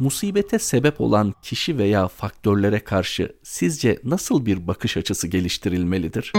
musibete sebep olan kişi veya faktörlere karşı sizce nasıl bir bakış açısı geliştirilmelidir?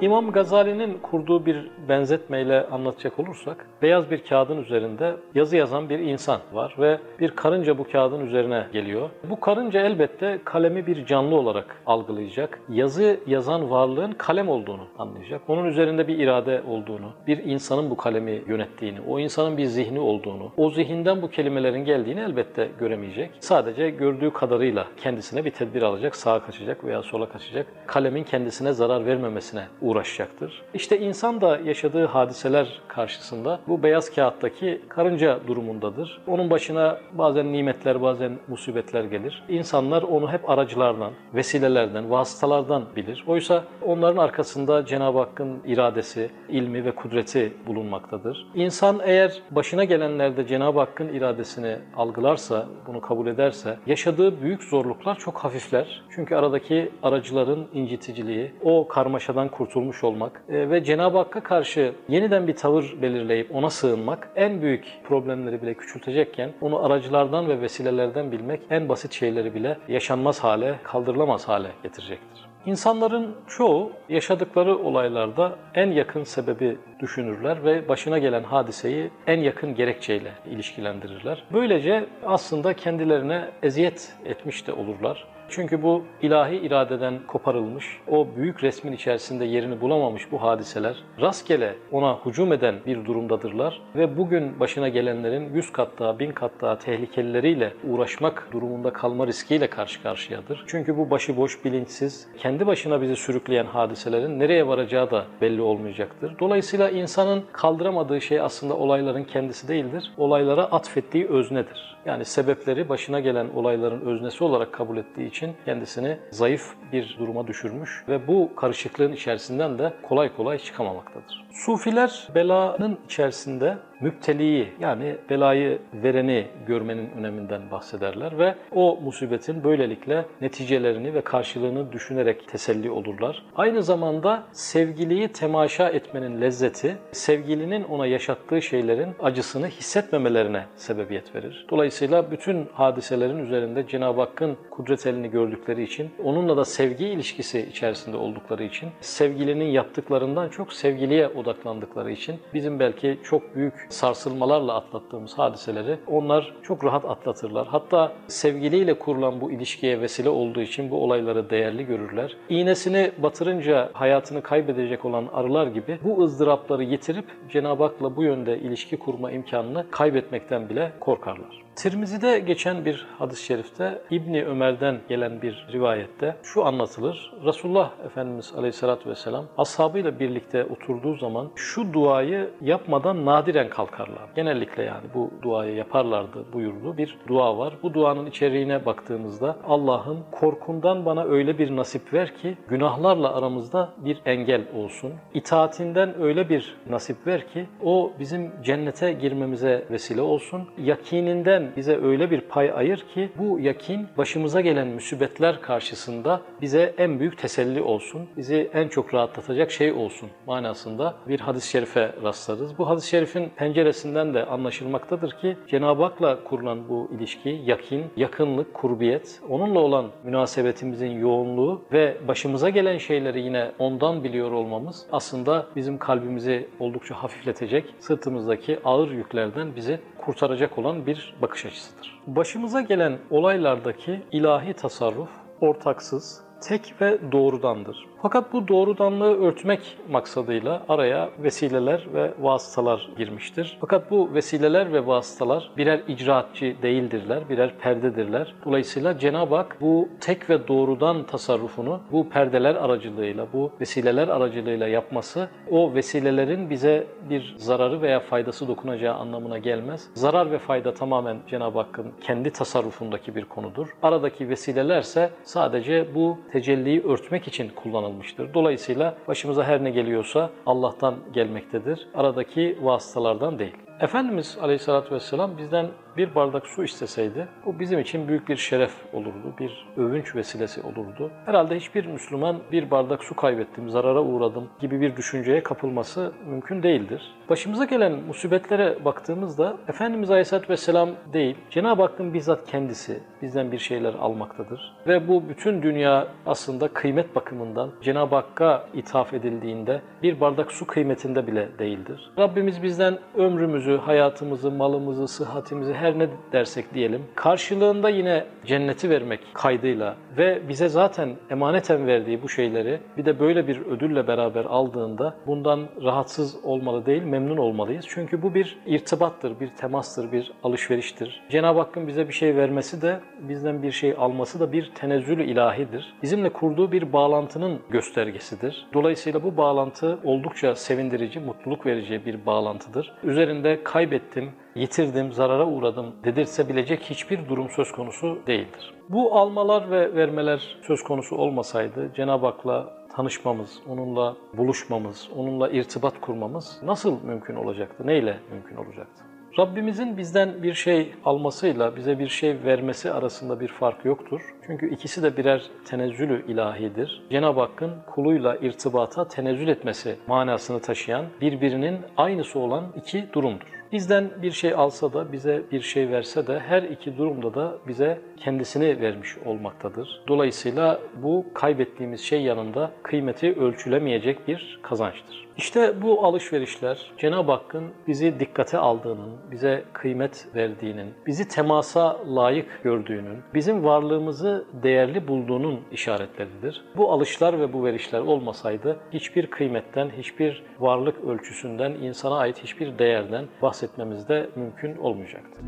İmam Gazali'nin kurduğu bir benzetmeyle anlatacak olursak, beyaz bir kağıdın üzerinde yazı yazan bir insan var ve bir karınca bu kağıdın üzerine geliyor. Bu karınca elbette kalemi bir canlı olarak algılayacak. Yazı yazan varlığın kalem olduğunu anlayacak. Onun üzerinde bir irade olduğunu, bir insanın bu kalemi yönettiğini, o insanın bir zihni olduğunu, o zihinden bu kelimelerin geldiğini elbette göremeyecek. Sadece gördüğü kadarıyla kendisine bir tedbir alacak, sağa kaçacak veya sola kaçacak. Kalemin kendisine zarar vermemesine uğraşacaktır. İşte insan da yaşadığı hadiseler karşısında bu beyaz kağıttaki karınca durumundadır. Onun başına bazen nimetler, bazen musibetler gelir. İnsanlar onu hep aracılardan, vesilelerden, vasıtalardan bilir. Oysa onların arkasında Cenab-ı Hakk'ın iradesi, ilmi ve kudreti bulunmaktadır. İnsan eğer başına gelenlerde Cenab-ı Hakk'ın iradesini algılarsa, bunu kabul ederse, yaşadığı büyük zorluklar çok hafifler. Çünkü aradaki aracıların inciticiliği, o karmaşadan kurtulmak, kurtulmuş olmak e, ve Cenab-ı Hakk'a karşı yeniden bir tavır belirleyip ona sığınmak en büyük problemleri bile küçültecekken onu aracılardan ve vesilelerden bilmek en basit şeyleri bile yaşanmaz hale, kaldırılamaz hale getirecektir. İnsanların çoğu yaşadıkları olaylarda en yakın sebebi düşünürler ve başına gelen hadiseyi en yakın gerekçeyle ilişkilendirirler. Böylece aslında kendilerine eziyet etmiş de olurlar. Çünkü bu ilahi iradeden koparılmış, o büyük resmin içerisinde yerini bulamamış bu hadiseler rastgele ona hücum eden bir durumdadırlar ve bugün başına gelenlerin yüz kat daha, bin kat daha tehlikelileriyle uğraşmak durumunda kalma riskiyle karşı karşıyadır. Çünkü bu başıboş, bilinçsiz, kendi başına bizi sürükleyen hadiselerin nereye varacağı da belli olmayacaktır. Dolayısıyla insanın kaldıramadığı şey aslında olayların kendisi değildir. Olaylara atfettiği öznedir. Yani sebepleri başına gelen olayların öznesi olarak kabul ettiği için kendisini zayıf bir duruma düşürmüş ve bu karışıklığın içerisinden de kolay kolay çıkamamaktadır. Sufiler belanın içerisinde müpteliyi yani belayı vereni görmenin öneminden bahsederler ve o musibetin böylelikle neticelerini ve karşılığını düşünerek teselli olurlar. Aynı zamanda sevgiliyi temaşa etmenin lezzeti, sevgilinin ona yaşattığı şeylerin acısını hissetmemelerine sebebiyet verir. Dolayısıyla bütün hadiselerin üzerinde Cenab-ı Hakk'ın kudret elini gördükleri için, onunla da sevgi ilişkisi içerisinde oldukları için, sevgilinin yaptıklarından çok sevgiliye odaklandıkları için bizim belki çok büyük sarsılmalarla atlattığımız hadiseleri onlar çok rahat atlatırlar. Hatta sevgiliyle kurulan bu ilişkiye vesile olduğu için bu olayları değerli görürler. İğnesini batırınca hayatını kaybedecek olan arılar gibi bu ızdırapları yitirip Cenab-ı Hak'la bu yönde ilişki kurma imkanını kaybetmekten bile korkarlar. Tirmizi'de geçen bir hadis-i şerifte İbni Ömer'den gelen bir rivayette şu anlatılır. Resulullah Efendimiz Aleyhisselatü Vesselam ashabıyla birlikte oturduğu zaman şu duayı yapmadan nadiren kalkarlar. Genellikle yani bu duayı yaparlardı buyurdu. Bir dua var. Bu duanın içeriğine baktığımızda Allah'ım korkundan bana öyle bir nasip ver ki günahlarla aramızda bir engel olsun. İtaatinden öyle bir nasip ver ki o bizim cennete girmemize vesile olsun. Yakininden bize öyle bir pay ayır ki bu yakin başımıza gelen müsibetler karşısında bize en büyük teselli olsun, bizi en çok rahatlatacak şey olsun manasında bir hadis-i şerife rastlarız. Bu hadis-i şerifin penceresinden de anlaşılmaktadır ki Cenab-ı Hak'la kurulan bu ilişki, yakin, yakınlık, kurbiyet, onunla olan münasebetimizin yoğunluğu ve başımıza gelen şeyleri yine ondan biliyor olmamız aslında bizim kalbimizi oldukça hafifletecek, sırtımızdaki ağır yüklerden bizi kurtaracak olan bir bakış açısıdır. Başımıza gelen olaylardaki ilahi tasarruf ortaksız, tek ve doğrudandır. Fakat bu doğrudanlığı örtmek maksadıyla araya vesileler ve vasıtalar girmiştir. Fakat bu vesileler ve vasıtalar birer icraatçı değildirler, birer perdedirler. Dolayısıyla Cenab-ı Hak bu tek ve doğrudan tasarrufunu bu perdeler aracılığıyla, bu vesileler aracılığıyla yapması o vesilelerin bize bir zararı veya faydası dokunacağı anlamına gelmez. Zarar ve fayda tamamen Cenab-ı Hakk'ın kendi tasarrufundaki bir konudur. Aradaki vesilelerse sadece bu tecelliyi örtmek için kullanılmıştır. Dolayısıyla başımıza her ne geliyorsa Allah'tan gelmektedir. Aradaki vasıtalardan değil. Efendimiz Aleyhisselatü Vesselam bizden bir bardak su isteseydi bu bizim için büyük bir şeref olurdu, bir övünç vesilesi olurdu. Herhalde hiçbir Müslüman bir bardak su kaybettim, zarara uğradım gibi bir düşünceye kapılması mümkün değildir. Başımıza gelen musibetlere baktığımızda Efendimiz Aleyhisselatü Vesselam değil, Cenab-ı Hakk'ın bizzat kendisi bizden bir şeyler almaktadır. Ve bu bütün dünya aslında kıymet bakımından Cenab-ı Hakk'a ithaf edildiğinde bir bardak su kıymetinde bile değildir. Rabbimiz bizden ömrümüzü, hayatımızı, malımızı, sıhhatimizi her ne dersek diyelim karşılığında yine cenneti vermek kaydıyla ve bize zaten emaneten verdiği bu şeyleri bir de böyle bir ödülle beraber aldığında bundan rahatsız olmalı değil, memnun olmalıyız. Çünkü bu bir irtibattır, bir temastır, bir alışveriştir. Cenab-ı Hakk'ın bize bir şey vermesi de bizden bir şey alması da bir tenezzül ilahidir. Bizimle kurduğu bir bağlantının göstergesidir. Dolayısıyla bu bağlantı oldukça sevindirici, mutluluk verici bir bağlantıdır. Üzerinde kaybettim, yitirdim, zarara uğradım dedirtebilecek hiçbir durum söz konusu değildir. Bu almalar ve vermeler söz konusu olmasaydı Cenab-ı Hak'la tanışmamız, onunla buluşmamız, onunla irtibat kurmamız nasıl mümkün olacaktı? Neyle mümkün olacaktı? Rabbimizin bizden bir şey almasıyla bize bir şey vermesi arasında bir fark yoktur. Çünkü ikisi de birer tenezzülü ilahidir. Cenab-ı Hakk'ın kuluyla irtibata tenezzül etmesi manasını taşıyan birbirinin aynısı olan iki durumdur. Bizden bir şey alsa da, bize bir şey verse de her iki durumda da bize kendisini vermiş olmaktadır. Dolayısıyla bu kaybettiğimiz şey yanında kıymeti ölçülemeyecek bir kazançtır. İşte bu alışverişler Cenab-ı Hakk'ın bizi dikkate aldığının, bize kıymet verdiğinin, bizi temasa layık gördüğünün, bizim varlığımızı değerli bulduğunun işaretleridir. Bu alışlar ve bu verişler olmasaydı hiçbir kıymetten, hiçbir varlık ölçüsünden, insana ait hiçbir değerden bahsetmemiz de mümkün olmayacaktı.